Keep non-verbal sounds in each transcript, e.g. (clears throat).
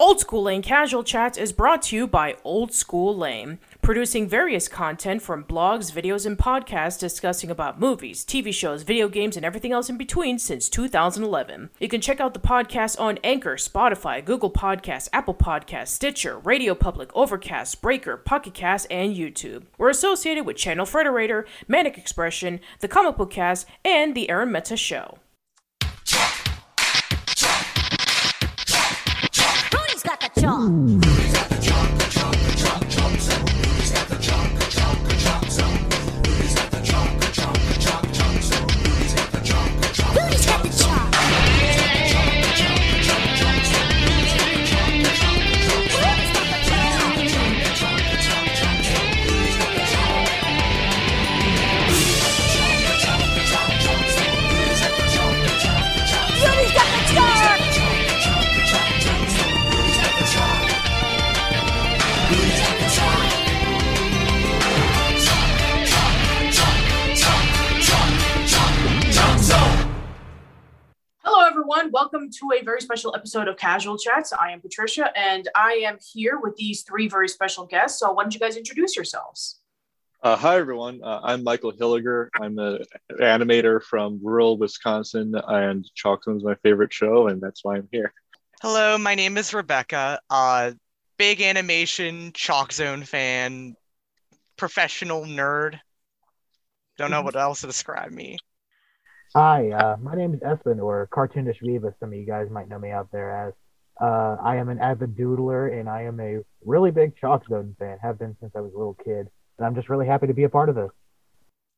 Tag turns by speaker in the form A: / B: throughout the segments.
A: Old School Lane Casual Chats is brought to you by Old School Lane, producing various content from blogs, videos, and podcasts discussing about movies, TV shows, video games, and everything else in between since 2011. You can check out the podcast on Anchor, Spotify, Google Podcasts, Apple Podcasts, Stitcher, Radio Public, Overcast, Breaker, Pocket Cast, and YouTube. We're associated with Channel Frederator, Manic Expression, The Comic Book Cast, and The Aaron Meta Show.
B: Got the
A: Welcome to a very special episode of Casual Chats. I am Patricia, and I am here with these three very special guests. So, why don't you guys introduce yourselves?
C: Uh, hi, everyone. Uh, I'm Michael Hilliger. I'm an animator from rural Wisconsin, and Chalk Zone's my favorite show, and that's why I'm here.
D: Hello, my name is Rebecca. Uh, big animation Chalk Zone fan, professional nerd. Don't know what else to describe me.
E: Hi, uh, my name is Espen, or Cartoonish Viva. Some of you guys might know me out there as. Uh, I am an avid doodler, and I am a really big Chalk Zone fan. Have been since I was a little kid, and I'm just really happy to be a part of this.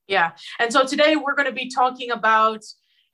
A: Yeah. And so today we're going to be talking about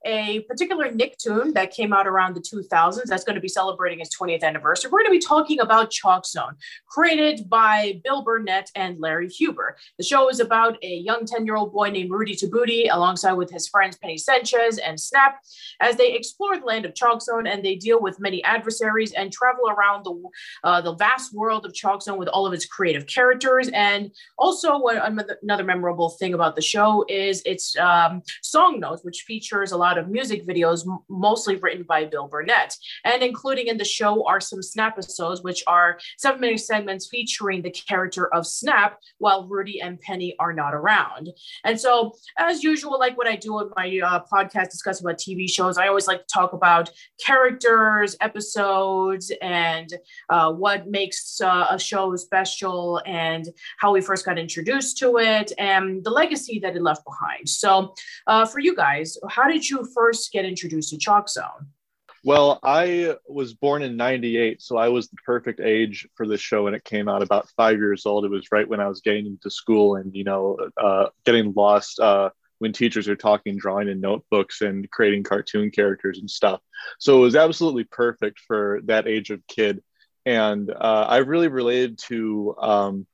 A: a particular Nicktoon that came out around the 2000s that's going to be celebrating its 20th anniversary. We're going to be talking about Chalk Zone, created by Bill Burnett and Larry Huber. The show is about a young 10 year old boy named Rudy Tabootie, alongside with his friends Penny Sanchez and Snap, as they explore the land of Chalk Zone and they deal with many adversaries and travel around the, uh, the vast world of Chalk Zone with all of its creative characters. And also, another memorable thing about the show is its um, song notes, which features a lot of music videos, mostly written by Bill Burnett. And including in the show are some Snap episodes, which are seven minute segments featuring the character of Snap while Rudy and Penny are not around. And so, as usual, like what I do on my uh, podcast discussing about TV shows, I always like to talk about characters, episodes, and uh, what makes uh, a show special and how we first got introduced to it and the legacy that it left behind. So, uh, for you guys, how did you first get introduced to Chalk Zone?
C: Well, I was born in 98, so I was the perfect age for this show when it came out, about five years old. It was right when I was getting into school and, you know, uh, getting lost uh, when teachers are talking drawing in notebooks and creating cartoon characters and stuff. So it was absolutely perfect for that age of kid. And uh, I really related to um,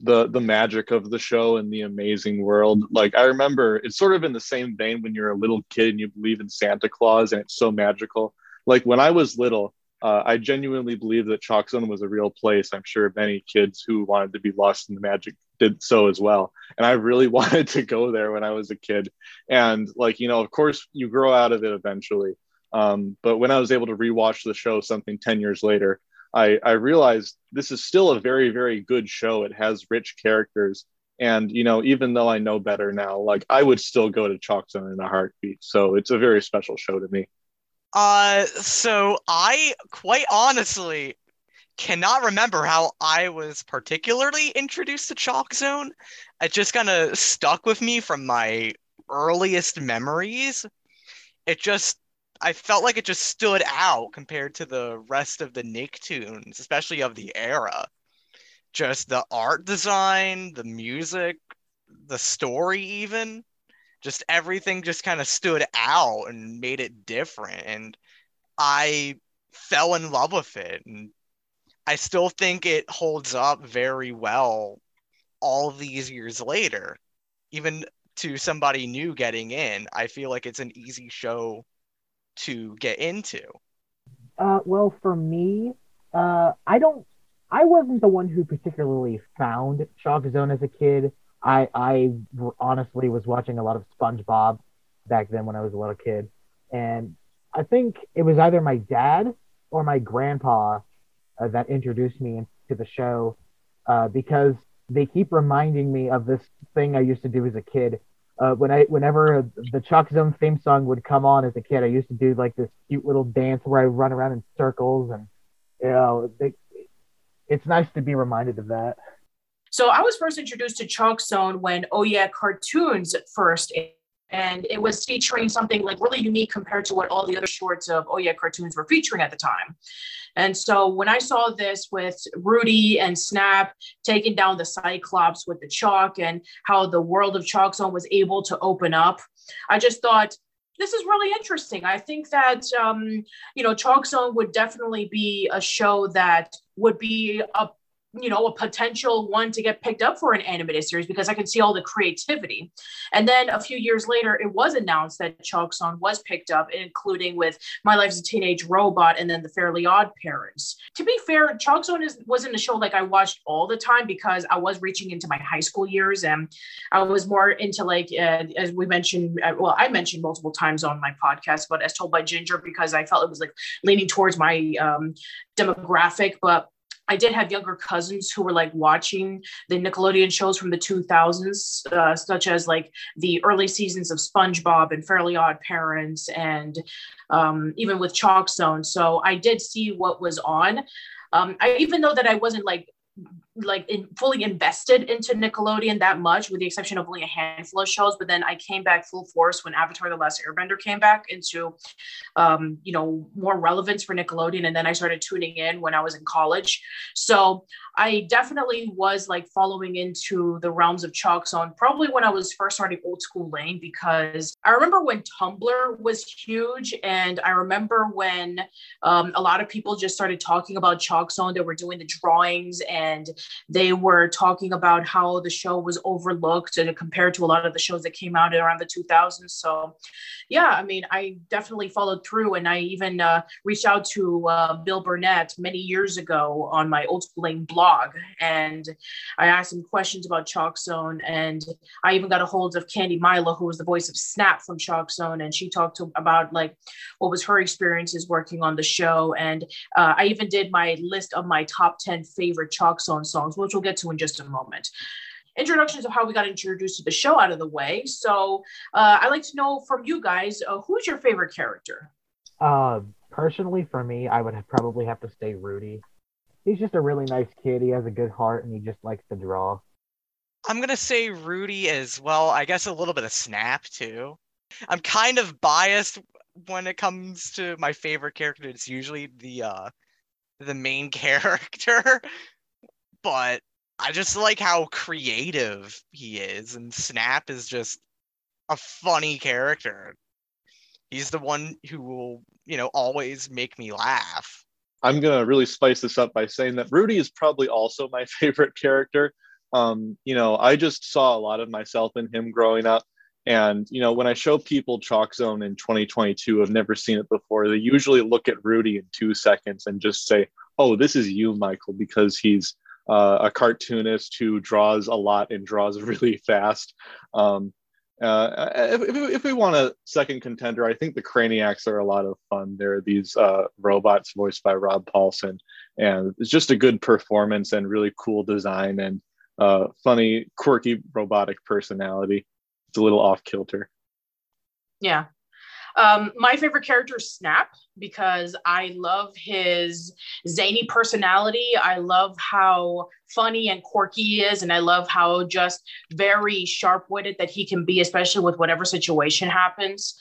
C: the the magic of the show and the amazing world. Like I remember it's sort of in the same vein when you're a little kid and you believe in Santa Claus and it's so magical. Like when I was little, uh, I genuinely believed that Chalk Zone was a real place. I'm sure many kids who wanted to be lost in the magic did so as well. And I really (laughs) wanted to go there when I was a kid. And like, you know, of course you grow out of it eventually. Um, but when I was able to rewatch the show something 10 years later, I, I realized this is still a very, very good show. It has rich characters. And, you know, even though I know better now, like I would still go to Chalk Zone in a heartbeat. So it's a very special show to me.
D: Uh, so I quite honestly cannot remember how I was particularly introduced to Chalk Zone. It just kind of stuck with me from my earliest memories. It just I felt like it just stood out compared to the rest of the Nicktoons, especially of the era. Just the art design, the music, the story, even. Just everything just kind of stood out and made it different. And I fell in love with it. And I still think it holds up very well all these years later. Even to somebody new getting in, I feel like it's an easy show to get into.
E: Uh, well, for me, uh, I don't. I wasn't the one who particularly found Chalk Zone as a kid. I I honestly was watching a lot of SpongeBob back then when I was a little kid, and I think it was either my dad or my grandpa uh, that introduced me into the show uh, because they keep reminding me of this thing I used to do as a kid. Uh, when I, whenever the Chalk Zone theme song would come on as a kid, I used to do like this cute little dance where I run around in circles, and you know, they, it's nice to be reminded of that.
A: So I was first introduced to Chalk Zone when Oh Yeah Cartoons first and it was featuring something like really unique compared to what all the other shorts of Oh Yeah cartoons were featuring at the time. And so when I saw this with Rudy and Snap taking down the Cyclops with the chalk and how the world of Chalk Zone was able to open up, I just thought this is really interesting. I think that um, you know Chalk Zone would definitely be a show that would be a you know, a potential one to get picked up for an animated series because I could see all the creativity. And then a few years later, it was announced that Chalk Zone was picked up, including with My Life as a Teenage Robot and then The Fairly Odd Parents. To be fair, Chalk Zone is, wasn't a show like I watched all the time because I was reaching into my high school years and I was more into like, uh, as we mentioned, uh, well, I mentioned multiple times on my podcast, but as told by Ginger because I felt it was like leaning towards my um, demographic. But I did have younger cousins who were like watching the Nickelodeon shows from the 2000s, uh, such as like the early seasons of SpongeBob and Fairly Odd Parents, and um, even with Chalk Zone. So I did see what was on. Um, I even though that I wasn't like like in, fully invested into Nickelodeon that much, with the exception of only a handful of shows. But then I came back full force when Avatar: The Last Airbender came back into, um, you know, more relevance for Nickelodeon, and then I started tuning in when I was in college. So I definitely was like following into the realms of Chalk Zone probably when I was first starting Old School Lane because I remember when Tumblr was huge, and I remember when um, a lot of people just started talking about Chalk Zone. They were doing the drawings and they were talking about how the show was overlooked and compared to a lot of the shows that came out around the 2000s. So, yeah, I mean, I definitely followed through, and I even uh, reached out to uh, Bill Burnett many years ago on my Old School Lane blog, and I asked him questions about Chalk Zone, and I even got a hold of Candy Milo, who was the voice of Snap from Chalk Zone, and she talked to, about like what was her experiences working on the show, and uh, I even did my list of my top 10 favorite Chalk Zone songs, which we'll get to in just a moment. Introductions of how we got introduced to the show out of the way. So uh, I'd like to know from you guys uh, who's your favorite character?
E: Uh, personally, for me, I would have probably have to say Rudy. He's just a really nice kid. He has a good heart, and he just likes to draw.
D: I'm gonna say Rudy as well. I guess a little bit of Snap too. I'm kind of biased when it comes to my favorite character. It's usually the uh the main (laughs) character, but I just like how creative he is, and Snap is just a funny character. He's the one who will, you know, always make me laugh.
C: I'm gonna really spice this up by saying that Rudy is probably also my (laughs) favorite character. Um, you know, I just saw a lot of myself in him growing up. And you know, when I show people Chalk Zone in 2022, have never seen it before, they usually look at Rudy in two seconds and just say, "Oh, this is you, Michael," because he's uh, a cartoonist who draws a lot and draws (laughs) really fast. Um, uh, if, if, we want a second contender, I think the Craniacs are a lot of fun. They're these uh, robots voiced by Rob Paulsen, and it's just a good performance and really cool design and uh, funny, quirky robotic personality. It's a little off kilter.
A: Yeah. Um, my favorite character is Snap because I love his zany personality. I love how funny and quirky he is, and I love how just very sharp witted that he can be, especially with whatever situation happens.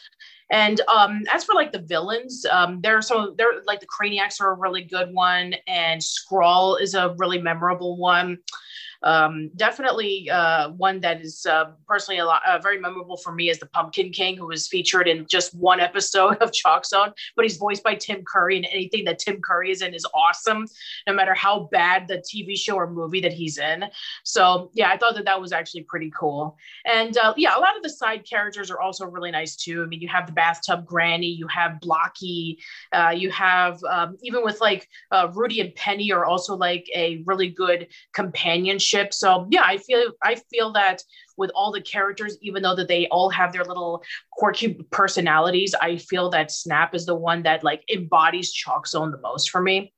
A: And um, as for like the villains, um, there are some they're like the Craniacs are a really good one, and Skrawl is a really memorable one um, definitely uh, one that is uh, personally a lot uh, very memorable for me is the Pumpkin King, who was featured in just one (laughs) episode of Chalk Zone, but he's voiced by Tim Curry, and anything that Tim Curry is in is awesome, no matter how bad the TV show or movie that he's in. So yeah, I thought that that was actually pretty cool. And uh, yeah, a lot of the side characters are also really nice too. I mean, you have the bathtub granny, you have Blocky, uh, you have um, even with like uh, Rudy and Penny are also like a really good companionship relationship. So yeah, I feel I feel that with all the characters, even though that they all have their little quirky personalities, I feel that Snap is the one that like embodies Chalk Zone the most for me.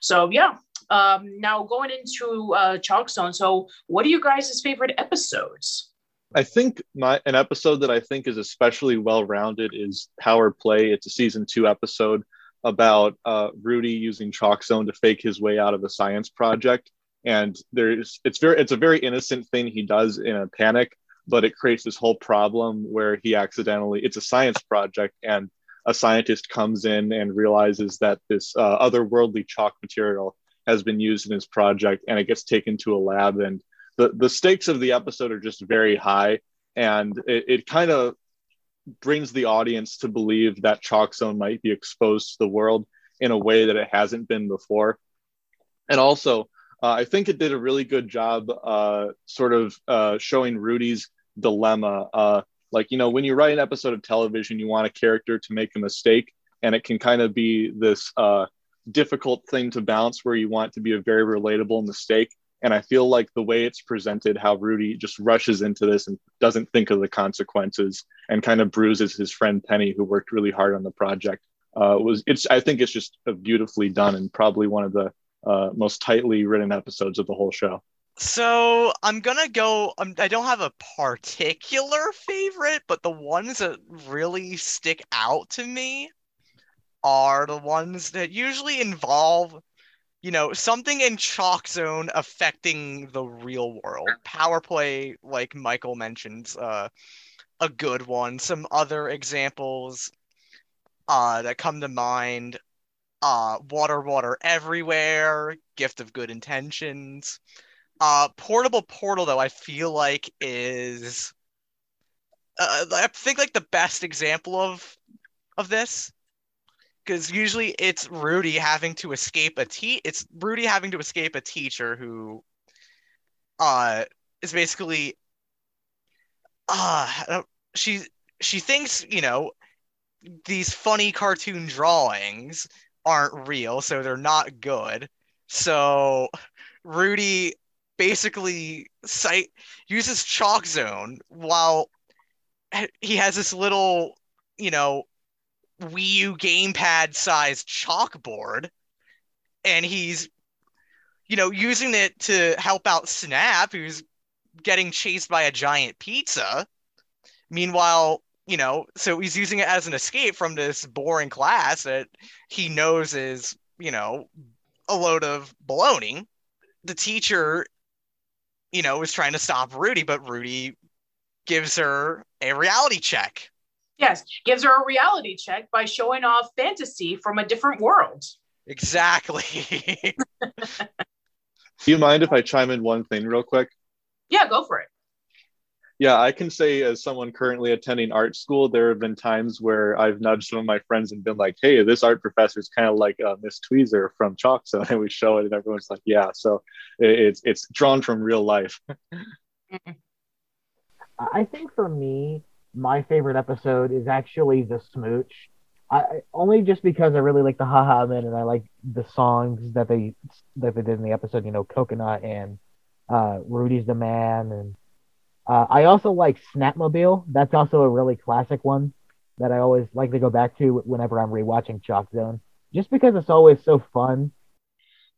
A: So yeah. Um, now going into uh, Chalk Zone. So, what are you guys' favorite episodes?
C: I think my an episode that I think is especially well rounded is Power Play. It's a season two episode about uh, Rudy using Chalk Zone to fake his way out of a science project. And there's it's very it's a very innocent thing he does in a panic, but it creates this whole problem where he accidentally it's a science project and a scientist comes in and realizes that this uh, otherworldly chalk material has been used in his project and it gets taken to a lab. And the, the stakes of the episode are just very high. And it, it kind of brings the audience to believe that chalk zone might be exposed to the world in a way that it hasn't been before. And also uh, i think it did a really good job uh, sort of uh, showing rudy's dilemma uh, like you know when you write an episode of television you want a character to make a mistake and it can kind of be this uh, difficult thing to balance where you want to be a very relatable mistake. And I feel like the way it's presented, how Rudy just rushes into this and doesn't think of the consequences and kind of bruises his friend Penny, who worked really hard on the project, uh, was it's. I think it's just beautifully done and probably one of the uh, most tightly written episodes of the whole show.
D: So I'm gonna go. Um, I don't have a particular favorite, but the ones that really stick out to me are the ones that usually involve, you know, something in Chalk Zone affecting the real world. Power play, like Michael mentions, uh, a good one. Some other examples uh, that come to mind uh, Water, Water Everywhere, Gift of Good Intentions. Uh, Portable Portal, though, I feel like is. Uh, I think like the best example of of this because usually it's Rudy having to escape a te- it's Rudy having to escape a teacher who uh is basically uh she she thinks, you know, these funny cartoon drawings aren't real, so they're not good. So Rudy basically site uses chalk zone while he has this little, you know, Wii U gamepad sized chalkboard, and he's, you know, using it to help out Snap, who's getting chased by a giant pizza. Meanwhile, you know, so he's using it as an escape from this boring class that he knows is, you know, a load of baloney. The teacher, you know, is trying to stop Rudy, but Rudy gives her a reality check
A: Yes, gives her a reality check by showing off fantasy from a different world.
D: Exactly. (laughs)
C: Do you mind if I chime in one thing real quick?
A: Yeah, go for it.
C: Yeah, I can say as someone currently attending art school, there have been times where I've nudged some of my friends and been like, "Hey, this art professor is kind of like uh, Miss Tweezer from Chalk Zone," (laughs) and we show it, and everyone's like, "Yeah." So it's it's drawn from real life. (laughs)
E: I think for me, my favorite episode is actually the smooch. I only just because I really like the Baha Men and I like the songs that they that they did in the episode. You know, coconut and uh, Rudy's the man, and uh, I also like Snapmobile. That's also a really classic one that I always like to go back to whenever I'm rewatching Chalk Zone, just because it's always so fun.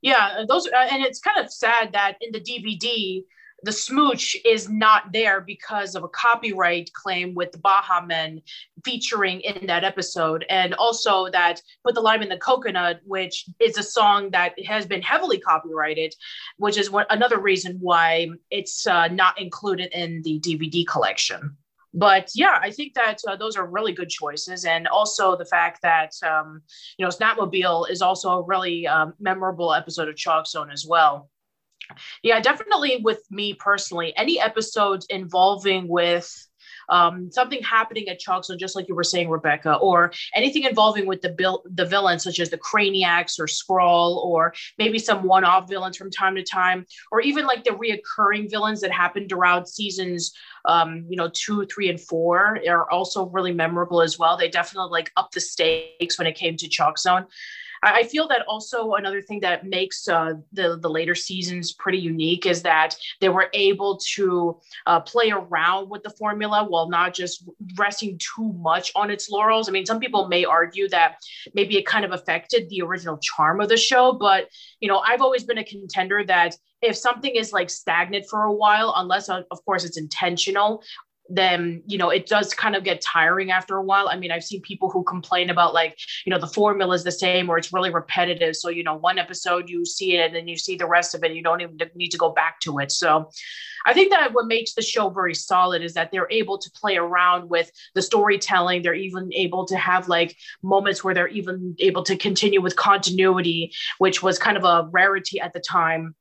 A: Yeah, those uh, and it's kind of sad that in the DVD the smooch is not there because of a copyright claim with the Men featuring in that episode. And also that Put the Lime in the Coconut, which is a song that has been heavily copyrighted, which is what, another reason why it's uh, not included in the DVD collection. But yeah, I think that uh, those are really good choices. And also the fact that, um, you know, Snapmobile is also a really um, memorable episode of Chalk Zone as well. Yeah, definitely with me personally, any episodes involving with um, something happening at Chalk Zone, just like you were saying, Rebecca, or anything involving with the bill, the villains, such as the Craniacs or Skrawl, or maybe some one-off villains from time to time, or even like the reoccurring villains that happened throughout seasons, um, you know, two, three, and four are also really memorable as well. They definitely like up the stakes when it came to Chalk Zone. I feel that also another thing that makes uh, the the later seasons pretty unique is that they were able to uh, play around with the formula while not just resting too much on its laurels. I mean, some people may argue that maybe it kind of affected the original charm of the show, but you know, I've always been a contender that if something is like stagnant for a while, unless uh, of course it's intentional, then you know it does kind of get tiring after a while. I mean i've seen people who complain about like you know the formula is the same or it's really repetitive. So you know one episode you see it and then you see the rest of it you don't even need to go back to it. So i think that what makes the show very solid is that they're able to play around with the storytelling. They're even able to have like moments where they're even able to continue with continuity which was kind of a rarity at the time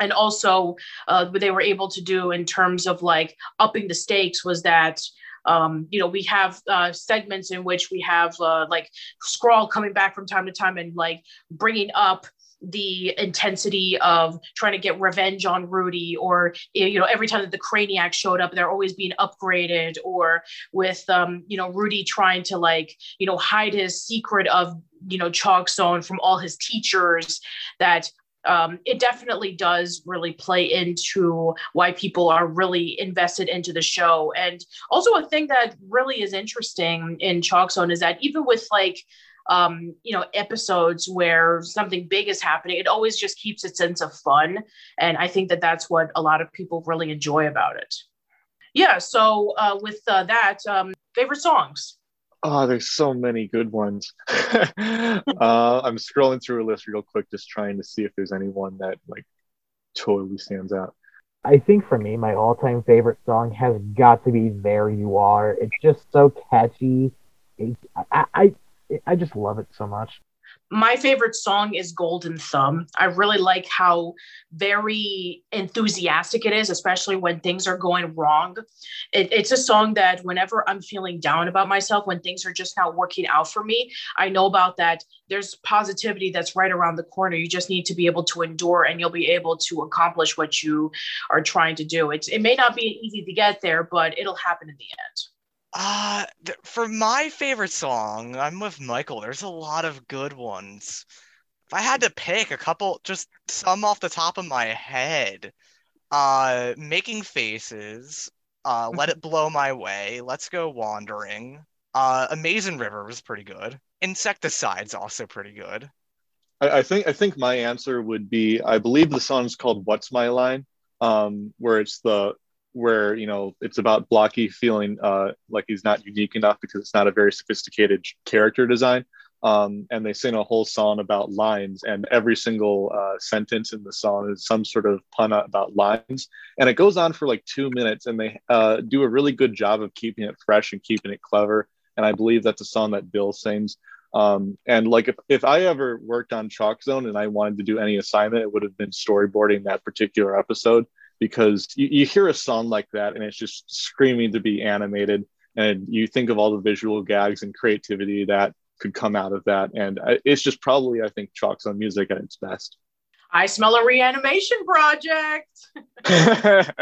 A: and also uh, what they were able to do in terms of like upping the stakes was that um, you know we have uh, segments in which we have uh, like Skrawl coming back from time to time and like bringing up the intensity of trying to get revenge on Rudy, or you know, every time that the Craniac showed up, they're always being upgraded, or with um, you know, Rudy trying to like, you know, hide his secret of you know, Chalk Zone from all his teachers. That um, it definitely does really play into why people are really invested into the show. And also, a thing that really is interesting in Chalk Zone is that even with like, um, you know, episodes where something big is happening, it always just keeps its sense of fun. And I think that that's what a lot of people really enjoy about it. Yeah. So, uh, with uh, that, um, favorite songs.
C: Oh, there's so many good ones. (laughs) uh, I'm scrolling through a list real quick, just trying to see if there's anyone that like totally stands out.
E: I think for me, my all-time favorite song has got to be "There You Are." It's just so catchy. It, I, I I just love it so much.
A: My favorite song is Golden Thumb. I really like how very enthusiastic it is, especially when things are going wrong. It, it's a song that whenever I'm feeling down about myself, when things are just not working out for me, I know about that. There's positivity that's right around the corner. You just need to be able to endure and you'll be able to accomplish what you are trying to do. It's, it may not be easy to get there, but it'll happen in the end.
D: Uh, th- for my favorite song, I'm with Michael. There's a lot of good ones. If I had to pick a couple, just some off the top of my head, uh, Making Faces, uh, Let It Blow My Way, Let's Go Wandering, uh, Amazing River was pretty good. Insecticide's also pretty good.
C: I, I think I think my answer would be I believe the song's called "What's My Line," um, where it's the where you know it's about Blocky feeling uh, like he's not unique enough because it's not a very sophisticated character design. Um, and they sing a whole song about lines, and every single uh, sentence in the song is some sort of pun about lines, and it goes on for like two minutes, and they uh, do a really good job of keeping it fresh and keeping it clever. And I believe that's a song that Bill sings. Um, and like if, if I ever worked on Chalk Zone and I wanted to do any assignment, it would have been storyboarding that particular episode because you, you hear a song like that and it's just screaming to be animated and you think of all the visual gags and creativity that could come out of that. And it's just probably i think Chalk Zone music at its best.
A: I smell a reanimation project. (laughs)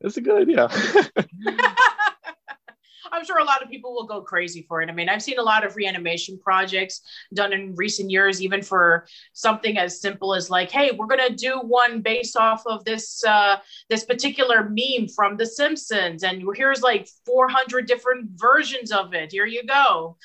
C: that's a good idea (laughs)
A: I'm sure a lot of people will go crazy for it. I mean, I've seen a lot of reanimation projects done in recent years, even for something as simple as like, "Hey, we're gonna do one based off of this uh, this particular meme from The Simpsons, and here's like 400 different versions of it. Here you go,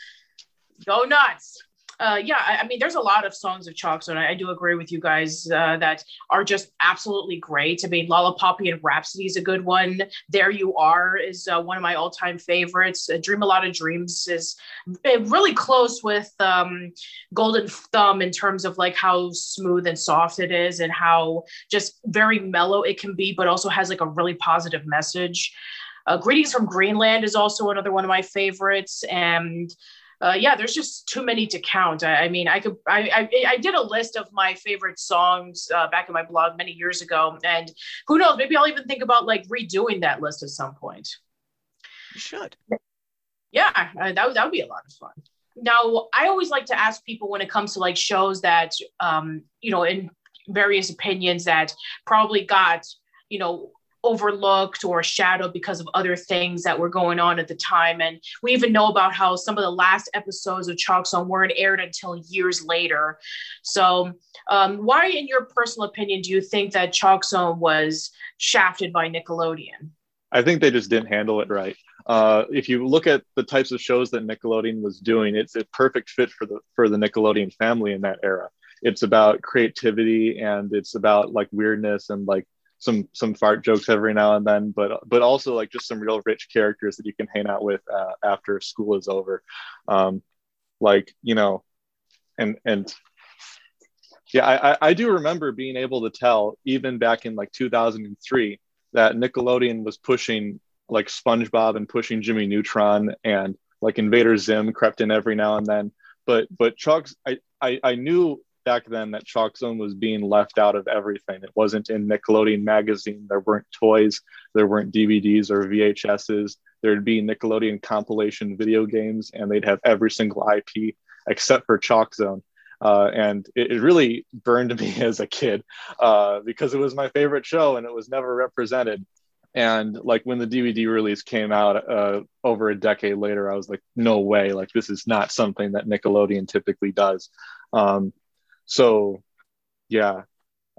A: go nuts." Uh, yeah, I, I mean, there's a lot of songs of Chalk Zone. I, I do agree with you guys uh, that are just absolutely great. I mean, Lollipop and Rhapsody is a good one. There You Are is uh, one of my all time favorites. Uh, Dream a Lot of Dreams is uh, really close with um, Golden Thumb in terms of like how smooth and soft it is and how just very mellow it can be, but also has like a really positive message. Uh, Greetings from Greenland is also another one of my favorites. And uh, yeah, there's just too many to count. I, I mean, I could, I, I, I did a list of my favorite songs uh, back in my blog many years ago, and who knows, maybe I'll even think about like redoing that list at some point.
D: You should.
A: Yeah, uh, that would that would be a lot of fun. Now, I always like to ask people when it comes to like shows that, um, you know, in various opinions that probably got, you know, overlooked or shadowed because of other things that were going on at the time. And we even know about how some of the last episodes of Chalk Zone weren't aired until years later. So, um, why, in your personal opinion, do you think that Chalk Zone was shafted by Nickelodeon?
C: I think they just didn't handle it right. Uh, if you look at the types of shows that Nickelodeon was doing, it's a perfect fit for the for the Nickelodeon family in that era. It's about creativity and it's about like weirdness and like some some fart jokes every now and then, but but also like just some real rich characters that you can hang out with uh, after school is over. Um, like you know, and and yeah, I, I do remember being able to tell even back in like 2003 that Nickelodeon was pushing like SpongeBob and pushing Jimmy Neutron and like Invader Zim crept in every now and then. But but Chalk's I, I, I knew back then that Chalk Zone was being left out of everything. It wasn't in Nickelodeon magazine. There weren't toys, there weren't DVDs or VHSs. There'd be Nickelodeon compilation video games, and they'd have every single IP except for Chalk Zone. Uh, and it, it, really burned me (laughs) as a kid uh, because it was my favorite show and it was never represented. And like when the DVD release came out uh, over a decade later, I was like, no way! Like this is not something that Nickelodeon typically does. Um, so yeah,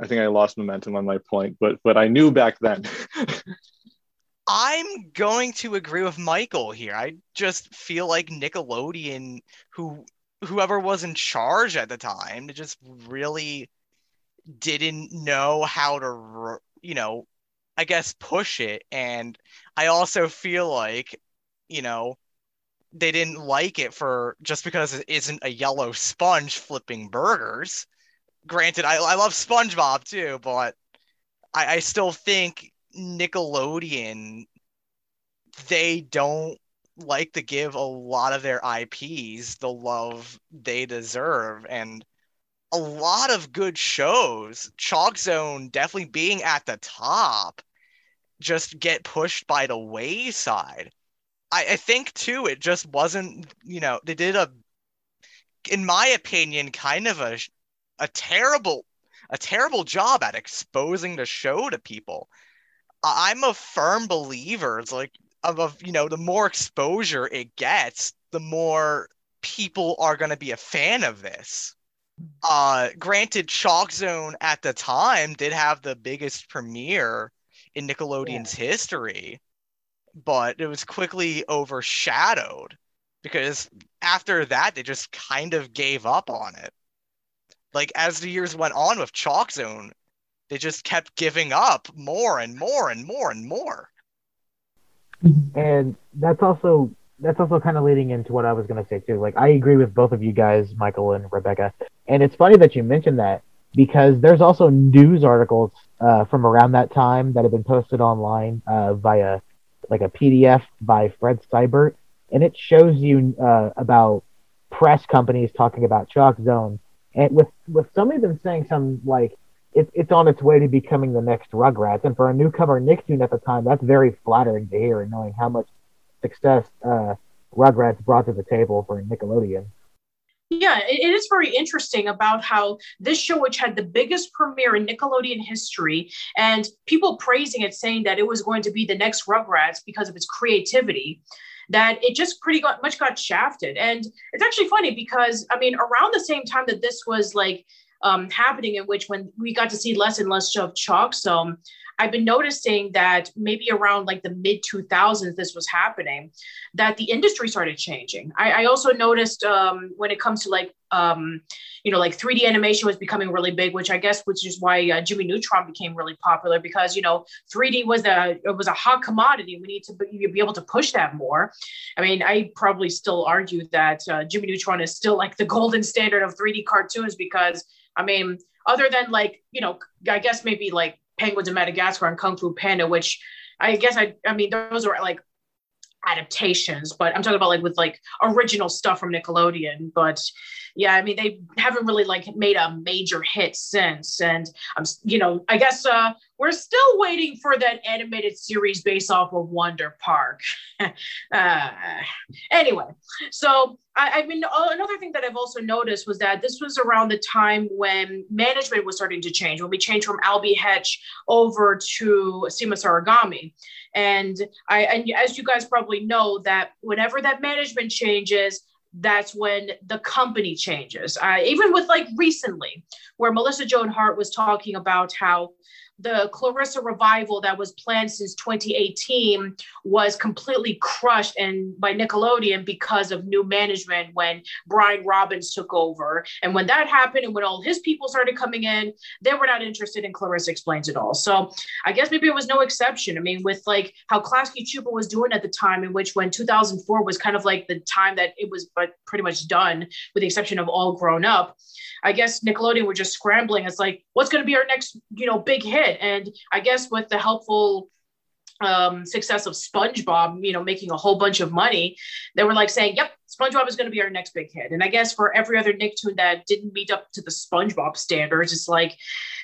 C: I think I lost momentum on my point, but but I knew back then.
D: I'm going to agree with Michael here. I just feel like Nickelodeon, who whoever was in charge at the time, just really didn't know how to, you know, I guess push it. And I also feel like, you know, they didn't like it for just because it isn't a yellow sponge flipping burgers. Granted, I, I love SpongeBob too, but I, I still think Nickelodeon they don't like to give a lot of their IPs the love they deserve and a lot of good shows, Chalk Zone definitely being at the top, just get pushed by the wayside. I, I think too, it just wasn't, you know, they did a, in my opinion, kind of a, a terrible, a terrible job at exposing the show to people. I'm a firm believer. It's like of, of you know, the more exposure it gets, the more people are going to be a fan of this. Uh, granted, Chalk Zone at the time did have the biggest premiere in Nickelodeon's yeah. history but it was quickly overshadowed because after that they just kind of gave up on it. Like as the years went on with Chalk Zone, they just kept giving up more and more and more and more.
E: And that's also that's also kind of leading into what I was going to say too. Like I agree with both of you guys, Michael and Rebecca. And it's funny that you mentioned that because there's also news articles uh, from around that time that have been posted online uh, via like a PDF by Fred Seibert, and it shows you uh, about press companies talking about Chalk Zone, and with with some of them saying some like it, it's on its way to becoming the next Rugrats, and for a newcomer Nicktoon at the time, that's very flattering to hear, knowing how much success uh, Rugrats brought to the table for Nickelodeon.
A: Yeah, it, is very interesting about how this show, which had the biggest premiere in Nickelodeon history, and people praising it, saying that it was going to be the next Rugrats because of its creativity, that it just pretty much got shafted. And it's actually funny because, I mean, around the same time that this was like um, happening, in which when we got to see less and less of Chalk, so I've been noticing that maybe around like the mid 2000s, this was happening, that the industry started changing. I, I also noticed um, when it comes to like, um, you know, like 3D animation was becoming really big, which I guess which is why uh, Jimmy Neutron became really popular because you know 3D was a it was a hot commodity. We need to be, able to push that more. I mean, I probably still argue that uh, Jimmy Neutron is still like the golden standard of 3D cartoons because I mean, other than like you know, I guess maybe like Penguins of Madagascar and Kung Fu Panda, which I guess I I mean those are like adaptations, but I'm talking about like with like original stuff from Nickelodeon. But yeah, I mean they haven't really like made a major hit since. And I'm you know I guess uh, we're still waiting for that animated series based off of Wonder Park. (laughs) uh, anyway, so I, mean, another thing that I've also noticed was that this was around the time when management was starting to change, when we changed from Albie Hecht over to Cyma Zarghami. And I, and as you guys probably know, that whenever that management changes, that's when the company changes. Uh, even with like recently, where Melissa Joan Hart was talking about how the Clarissa revival that was planned since 2018 was completely crushed and by Nickelodeon because of new management when Brian Robbins took over. And when that happened and when all his people started coming in, they were not interested in Clarissa Explains It All. So I guess maybe it was no exception. I mean, with like how Klasky Csupo was doing at the time, in which when 2004 was kind of like the time that it was but pretty much done, with the exception of All Grown Up. I guess Nickelodeon were just scrambling. It's like, what's going to be our next, you know, big hit? And I guess with the helpful um, success of SpongeBob, you know, making a whole bunch of money, they were like saying, "Yep, SpongeBob is going to be our next big hit." And I guess for every other Nicktoon that didn't meet up to the SpongeBob standards, it's like,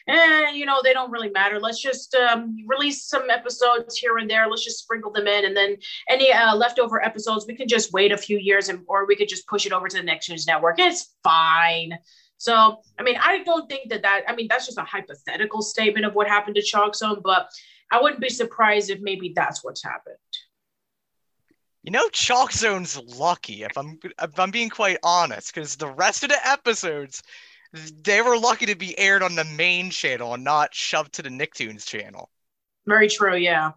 A: eh, you know, they don't really matter. Let's just um, release some episodes here and there. Let's just sprinkle them in, and then any uh, leftover episodes, we can just wait a few years, and or we could just push it over to the Nicktoons network. It's fine. So, I mean, I don't think that that, I mean, that's just a hypothetical statement of what happened to Chalk Zone, but I wouldn't be surprised if maybe that's what's happened.
D: You know, Chalk Zone's lucky if I'm if I'm being quite honest, because the rest of the episodes, they were lucky to be aired on the main channel and not shoved to the Nicktoons channel.
A: Very true, yeah.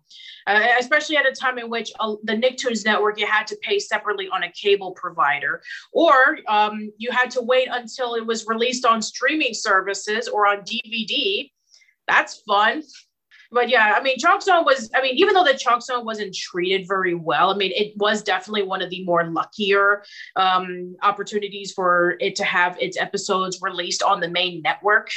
A: Uh, especially at a time in which uh, the Nicktoons network you had to pay separately on a cable provider, or um, you had to wait until it was released on streaming services or on DVD. That's fun but yeah, I mean, Chalk Zone was, I mean, even though the Chalk Zone wasn't treated very well, I mean, it was definitely one of the more luckier um, opportunities for it to have its episodes released on the main network.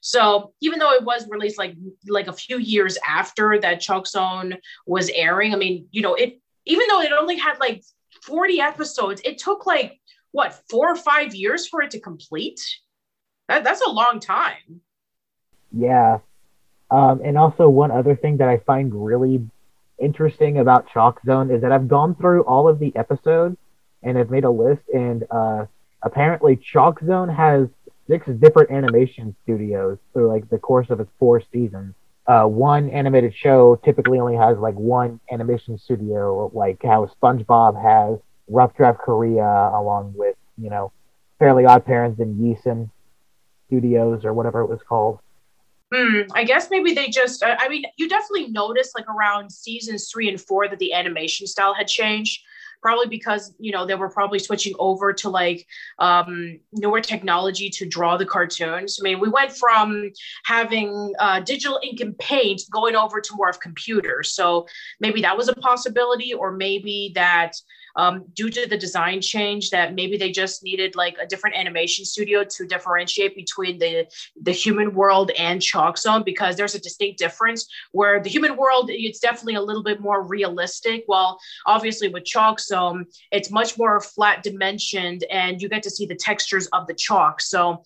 A: So even though it was released like like a few years after that Chalk Zone was airing, I mean, you know, it even though it only had like 40 episodes, it took like what four or five years for it to complete. That, that's a long time.
E: Yeah, um, and also, one other thing that I find really interesting about Chalk Zone is that I've gone through all of the episodes and I've made a list, and uh, apparently, Chalk Zone has six different animation studios through like the course of its four seasons. Uh, one animated show typically only has like one animation studio, like how SpongeBob has Rough Draft Korea, along with you know Fairly Odd Parents and Yeson Studios or whatever it was called.
A: Hmm, I guess maybe they just, I mean, you definitely noticed like around seasons three and four that the animation style had changed. Probably because, you know, they were probably switching over to like um, newer technology to draw the cartoons. I mean, we went from having uh, digital ink and paint going over to more of computers. So maybe that was a possibility, or maybe that um, due to the design change that maybe they just needed like a different animation studio to differentiate between the the human world and chalk zone because there's a distinct difference where the human world it's definitely a little bit more realistic while obviously with chalk zone it's much more flat dimensioned and you get to see the textures of the chalk so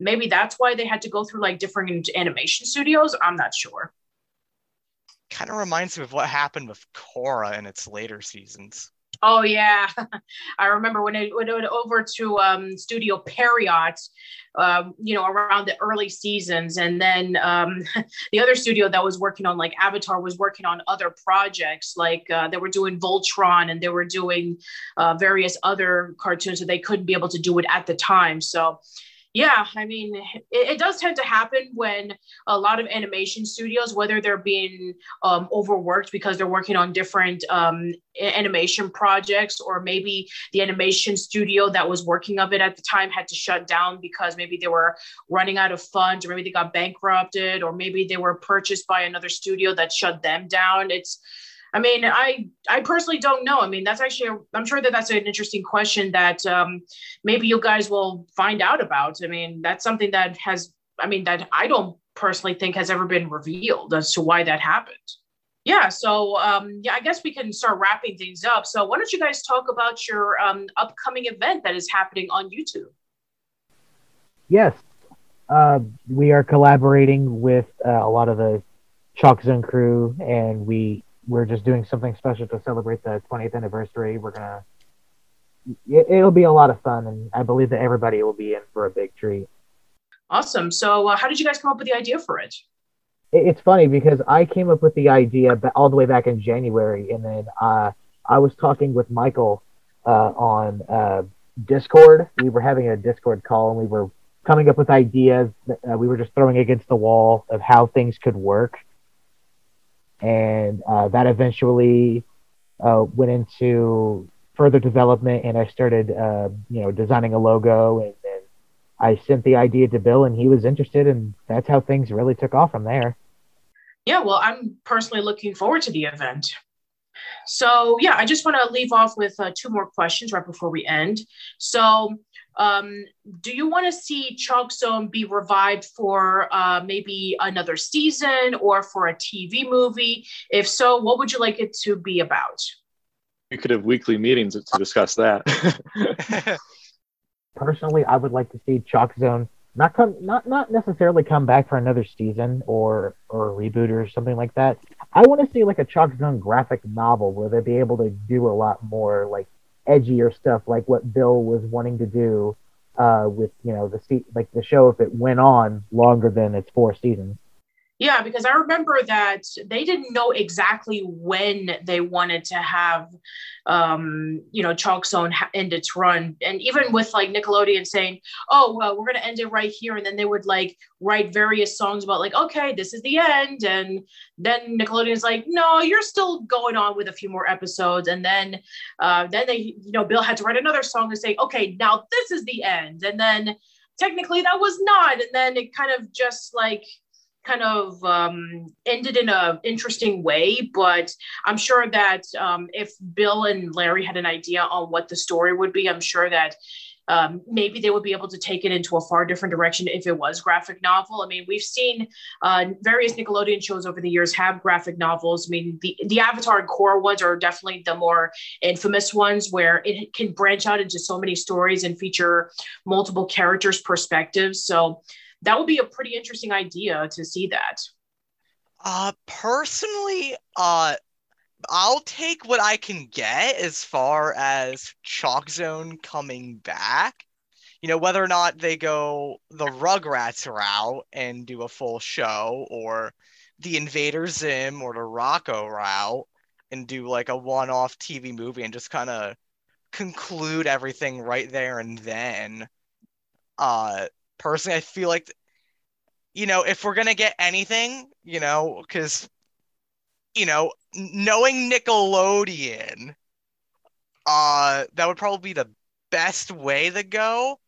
A: maybe that's why they had to go through like different animation studios i'm not sure
D: Kind of reminds me of what happened with Korra in its later seasons.
A: Oh yeah, (laughs) I remember when it went over to um, Studio Pierrot, um, you know, around the early seasons, and then um, (laughs) the other studio that was working on like Avatar was working on other projects, like uh, they were doing Voltron and they were doing uh, various other cartoons that they couldn't be able to do it at the time. So yeah, I mean, it, it, does tend to happen when a lot of animation studios, whether they're being um, overworked because they're working on different um, animation projects, or maybe the animation studio that was working of it at the time had to shut down because maybe they were running out of funds, or maybe they got bankrupted, or maybe they were purchased by another studio that shut them down. It's I mean, I I personally don't know. I mean, that's actually I'm sure that that's an interesting question that um, maybe you guys will find out about. I mean, that's something that has I mean that I don't personally think has ever been revealed as to why that happened. Yeah, so um, yeah, I guess we can start wrapping things up. So why don't you guys talk about your um, upcoming event that is happening on YouTube?
E: Yes, uh, we are collaborating with uh, a lot of the Chalk Zone crew, and we we're just doing something special to celebrate the 20th anniversary. We're gonna it, it'll be a lot of fun, and I believe that everybody will be in for a big treat.
A: Awesome. So, uh, how did you guys come up with the idea for it?
E: It- It's funny because I came up with the idea all the way back in January, and then uh, I was talking with Michael uh, on uh, Discord. We were having a Discord call, and we were coming up with ideas. That, uh, we were just throwing against the wall of how things could work, and uh, that eventually uh, went into further development. And I started, uh, you know, designing a logo, and then I sent the idea to Bill, and he was interested, and that's how things really took off from there.
A: Yeah, well, I'm personally looking forward to the event. So, yeah, I just want to leave off with uh, two more questions right before we end. So, um, do you want to see Chalk Zone be revived for uh, maybe another season or for a TV movie? If so, what would you like it to be about?
C: We could have weekly meetings to discuss that. (laughs)
E: personally, I would like to see Chalk Zone not come not not necessarily come back for another season or or a reboot or something like that. I want to see like a Chalk Zone graphic novel where they'd be able to do a lot more like edgier stuff, like what Bill was wanting to do uh, with you know the se- like the show if it went on longer than its four seasons.
A: Yeah, because I remember that they didn't know exactly when they wanted to have, um, you know, Chalk Zone end its run. And even with like Nickelodeon saying, oh, well, we're going to end it right here. And then they would like write various songs about, like, okay, this is the end. And then Nickelodeon's like, no, you're still going on with a few more episodes. And then, uh, then they, you know, Bill had to write another song and say, okay, now this is the end. And then technically that was not. And then it kind of just like, kind of um, ended in an interesting way but i'm sure that um, if bill and larry had an idea on what the story would be i'm sure that um, maybe they would be able to take it into a far different direction if it was graphic novel. I mean, we've seen uh, various Nickelodeon shows over the years have graphic novels. I mean, the, the Avatar and Korra ones are definitely the more infamous ones where it can branch out into so many stories and feature multiple characters' perspectives. So that would be a pretty interesting idea to see that.
D: Uh, personally, uh, I'll take what I can get as far as Chalk Zone coming back. You know, whether or not they go the Rugrats route and do a full show, or the Invader Zim or the Rocko route and do like a one off TV movie and just kind of conclude everything right there and then. Uh, personally, I feel like, you know, if we're gonna get anything, you know, because, you know, knowing Nickelodeon, uh, that would probably be the best way to go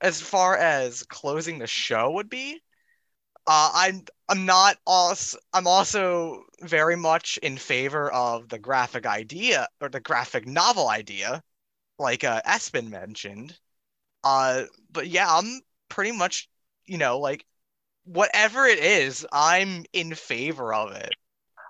D: as far as closing the show would be. Uh, I'm I'm not also I'm also very much in favor of the graphic idea or the graphic novel idea, like uh, Espen mentioned. Uh, but yeah, I'm pretty much you know like whatever it is, I'm in favor of it.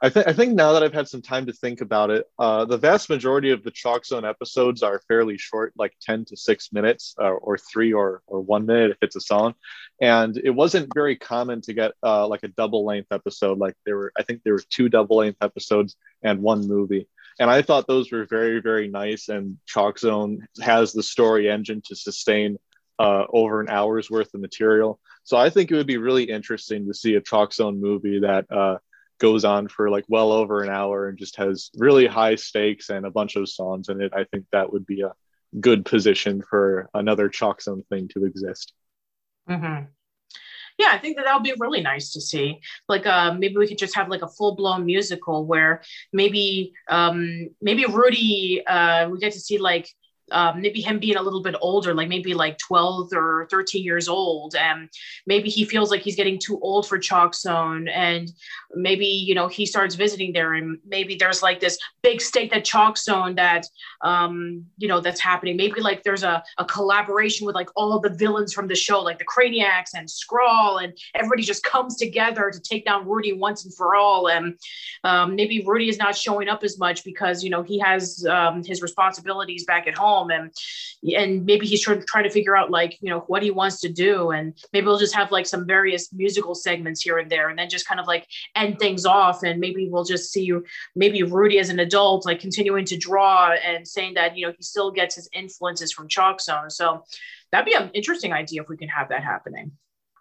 C: I think I think now that I've had some time to think about it, uh, the vast majority of the Chalk Zone episodes are fairly short, like ten to six minutes, uh, or three or or one minute if it's a song. And it wasn't very common to get uh, like a double length episode. Like there were, I think there were two double length episodes and one movie. And I thought those were very very nice. And Chalk Zone has the story engine to sustain uh, over an hour's worth of material. So I think it would be really interesting to see a Chalk Zone movie that uh, goes on for like well over an hour and just has really high stakes and a bunch of songs in it. I think that would be a good position for another Chalk Zone thing to exist.
A: Mm-hmm. Yeah, I think that that would be really nice to see. Like, uh, maybe we could just have like a full blown musical where maybe, um, maybe Rudy, uh, we get to see like um, maybe him being a little bit older, like maybe like 12 or 13 years old. And maybe he feels like he's getting too old for Chalk Zone. And maybe, you know, he starts visiting there and maybe there's like this big stake that Chalk Zone that, um, you know, that's happening. Maybe like there's a, a collaboration with like all the villains from the show, like the Craniacs and Skrawl, and everybody just comes together to take down Rudy once and for all. And um, maybe Rudy is not showing up as much because, you know, he has um, his responsibilities back at home home and and maybe he's trying, trying to figure out like you know what he wants to do. And maybe we'll just have like some various musical segments here and there and then just kind of like end things off. And maybe we'll just see maybe rudy as an adult like continuing to draw and saying that you know he still gets his influences from chalk zone. So that'd be an interesting idea if we can have that happening.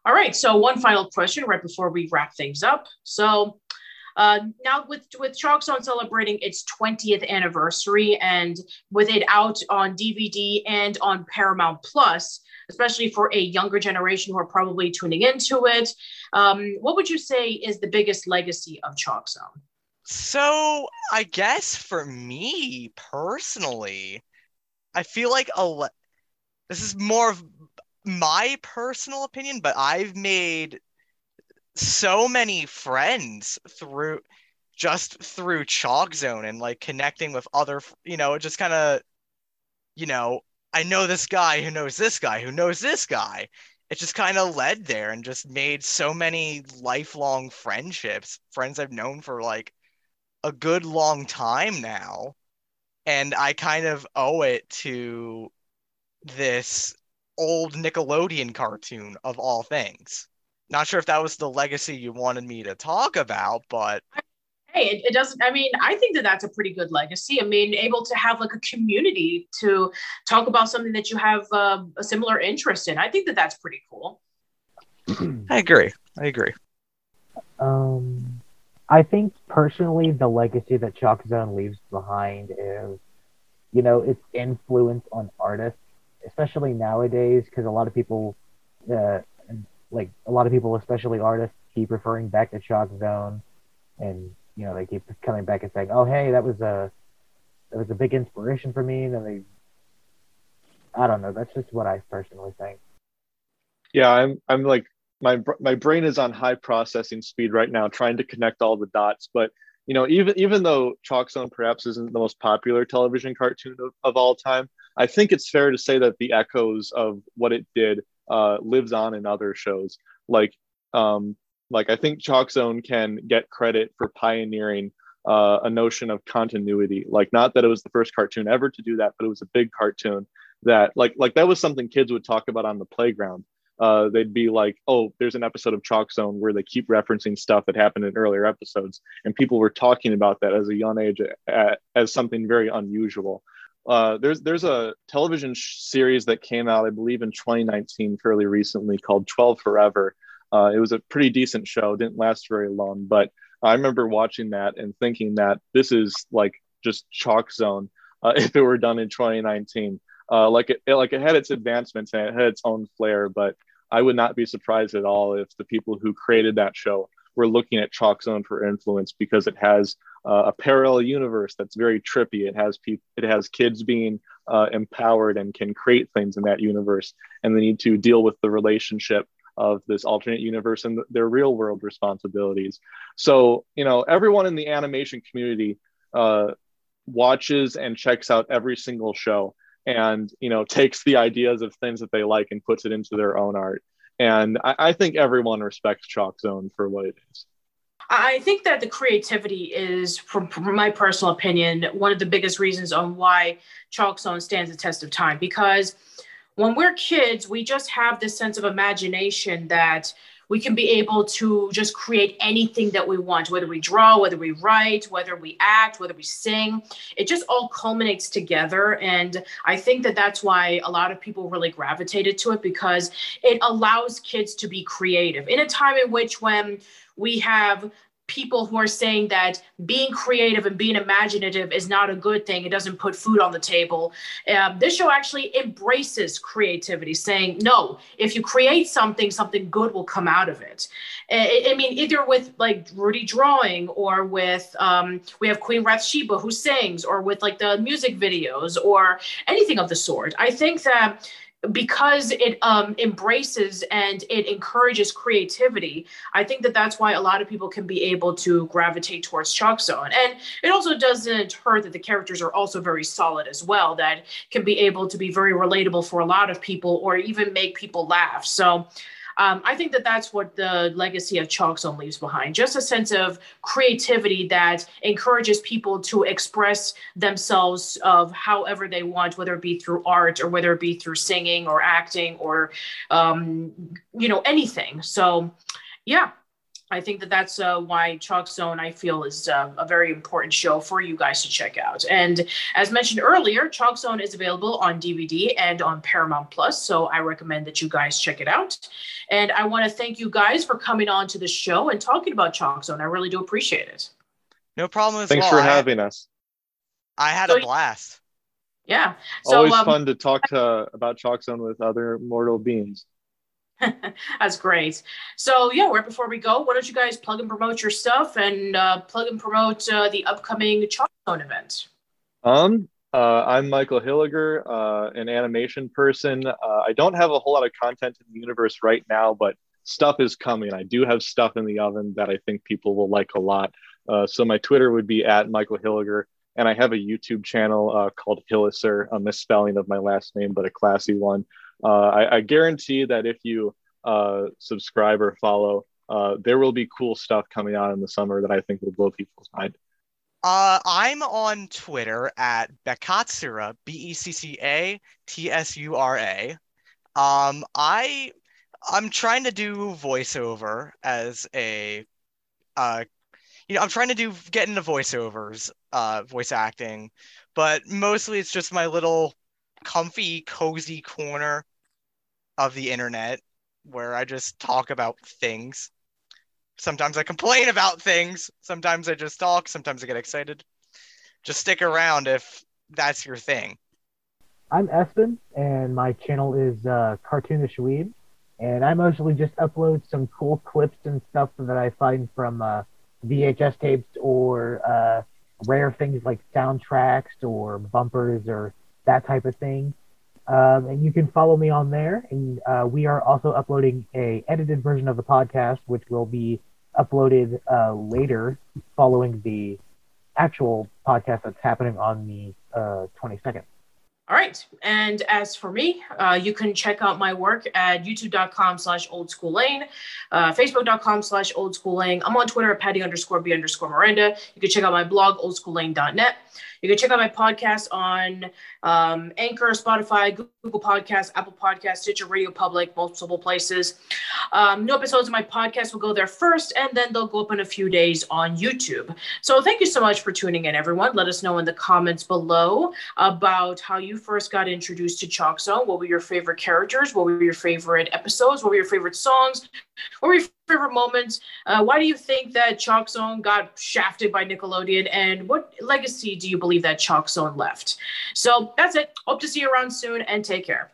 A: All right. So one final question right before we wrap things up. So uh, now with with Chalk Zone celebrating its 20th anniversary and with it out on DVD and on Paramount Plus, especially for a younger generation who are probably tuning into it, um, what would you say is the biggest legacy of Chalk Zone?
D: So I guess for me personally, I feel like a le- this is more of my personal opinion, but I've made so many friends through just through chalk zone and like connecting with other you know just kind of you know i know this guy who knows this guy who knows this guy. It just kind of led there and just made so many lifelong friendships friends i've known for like a good long time now. And i kind of owe it to this old nickelodeon cartoon of all things not sure if that was the legacy you wanted me to talk about, but
A: hey it, it, doesn't i mean i think that that's a pretty good legacy. I mean able to have like a community to talk about something that you have uh, a similar interest in. I think that that's pretty cool. (clears throat)
D: I agree. I agree.
E: Um i think personally the legacy that chalk zone leaves behind is you know its influence on artists especially nowadays because a lot of people uh, like a lot of people, especially artists, keep referring back to Chalk Zone, and you know they keep coming back and saying, "Oh, hey, that was a that was a big inspiration for me." And they, I don't know. That's just what I personally think.
C: Yeah, I'm I'm like my my brain is on high processing speed right now, trying to connect all the dots. But you know, even even though Chalk Zone perhaps isn't the most popular television cartoon of, of all time, I think it's fair to say that the echoes of what it did uh, lives on in other shows. Like, um, like I think Chalk Zone can get credit for pioneering uh, a notion of continuity. Like, not that it was the first cartoon ever to do that, but it was a big cartoon that, like, like that was something kids would talk about on the playground. Uh, they'd be like, "Oh, there's an episode of Chalk Zone where they keep referencing stuff that happened in earlier episodes," and people were talking about that as a young age as something very unusual uh, there's there's a television sh- series that came out, I believe, in 2019, fairly recently, called 12 Forever. Uh, it was a pretty decent show, didn't last very long, but I remember watching that and thinking that this is like just chalk zone uh, (laughs) if it were done in 2019. Uh, like it, it, like it had its advancements and it had its own flair, but I would not be surprised at all if the people who created that show were looking at chalk zone for influence because it has uh, a parallel universe that's very trippy. It has people, it has kids being uh, empowered and can create things in that universe, and they need to deal with the relationship of this alternate universe and their real world responsibilities. So, you know, everyone in the animation community uh, watches and checks out every single show and you know takes the ideas of things that they like and puts it into their own art and I, I think everyone respects chalk zone for what it is
A: I think that the creativity is, from, my personal opinion, one of the biggest reasons on why Chalk Zone stands the test of time. Because when we're kids, we just have this sense of imagination that we can be able to just create anything that we want, whether we draw, whether we write, whether we act, whether we sing. It just all culminates together. And I think that that's why a lot of people really gravitated to it because it allows kids to be creative in a time in which when we have people who are saying that being creative and being imaginative is not a good thing. It doesn't put food on the table. Um, this show actually embraces creativity, saying, no, if you create something, something good will come out of it. I, I mean, either with like Rudy drawing or with, um, we have Queen Rapsheeba who sings, or with like the music videos or anything of the sort. I think that because it um, embraces and it encourages creativity, I think that that's why a lot of people can be able to gravitate towards Chalk Zone. And it also doesn't hurt that the characters are also very solid as well, that can be able to be very relatable for a lot of people or even make people laugh. So um, I think that that's what the legacy of Chalk Zone leaves behind. Just a sense of creativity that encourages people to express themselves of however they want, whether it be through art or whether it be through singing or acting or, um, you know, anything. So, yeah, I think that that's uh, why Chalk Zone I feel is uh, a very important show for you guys to check out. And as mentioned earlier, Chalk Zone is available on DVD and on Paramount Plus, so I recommend that you guys check it out. And I want to thank you guys for coming on to the show and talking about Chalk Zone. I really do appreciate it.
D: No problem as
C: Thanks
D: well.
C: for
D: I-
C: having us.
D: I had
A: So-
D: a blast.
A: Yeah. So
C: Always
A: um,
C: fun to talk to about Chalk Zone with other mortal beings. (laughs)
A: That's great. So yeah, right before we go, why don't you guys plug and promote your stuff and uh, plug and promote uh, the upcoming Chalk Zone event?
C: Um, uh, I'm Michael Hilliger, uh, an animation person. Uh, I don't have a whole lot of content in the universe right now, but stuff is coming. I do have stuff in the oven that I think people will like a lot. Uh, so my Twitter would be at Michael Hilliger, and I have a YouTube channel called Hilliser, a misspelling of my last name, but a classy one. Uh, I, I guarantee that if you uh, subscribe or follow, uh, there will be cool stuff coming out in the summer that I think will blow people's mind.
D: Uh, I'm on Twitter at Beccatsura, B E C C A T S U R A. Um, I I'm trying to do voiceover as a uh you know, I'm trying to do get into voiceovers, uh voice acting, but mostly it's just my little comfy, cozy corner of the internet where I just talk about things. Sometimes I complain about things. Sometimes I just talk. Sometimes I get excited. Just stick around if that's your thing.
E: I'm Espen, and my channel is uh, Cartoonish Weeb, and I mostly just upload some cool clips and stuff that I find from uh, VHS tapes or uh, rare things like soundtracks or bumpers or that type of thing. Um, and you can follow me on there. And uh, we are also uploading a edited version of the podcast, which will be uploaded uh, later, following the actual podcast that's happening on the uh, 22nd.
A: All right. And as for me, uh, you can check out my work at youtube.com slash old school lane, uh, facebook.com slash old school lane. I'm on Twitter at patty underscore b underscore Miranda. You can check out my blog, oldschoollane.net. You can check out my podcast on um, Anchor, Spotify, Google Podcasts, Apple Podcasts, Stitcher Radio Public, multiple places. Um, new episodes of my podcast will go there first, and then they'll go up in a few days on YouTube. So thank you so much for tuning in, everyone. Let us know in the comments below about how you first got introduced to Chalk Zone. What were your favorite characters? What were your favorite episodes? What were your favorite songs? What were your favorite moments? Uh, why do you think that Chalk Zone got shafted by Nickelodeon? And what legacy do you believe that Chalk Zone left? So that's it. Hope to see you around soon and take care.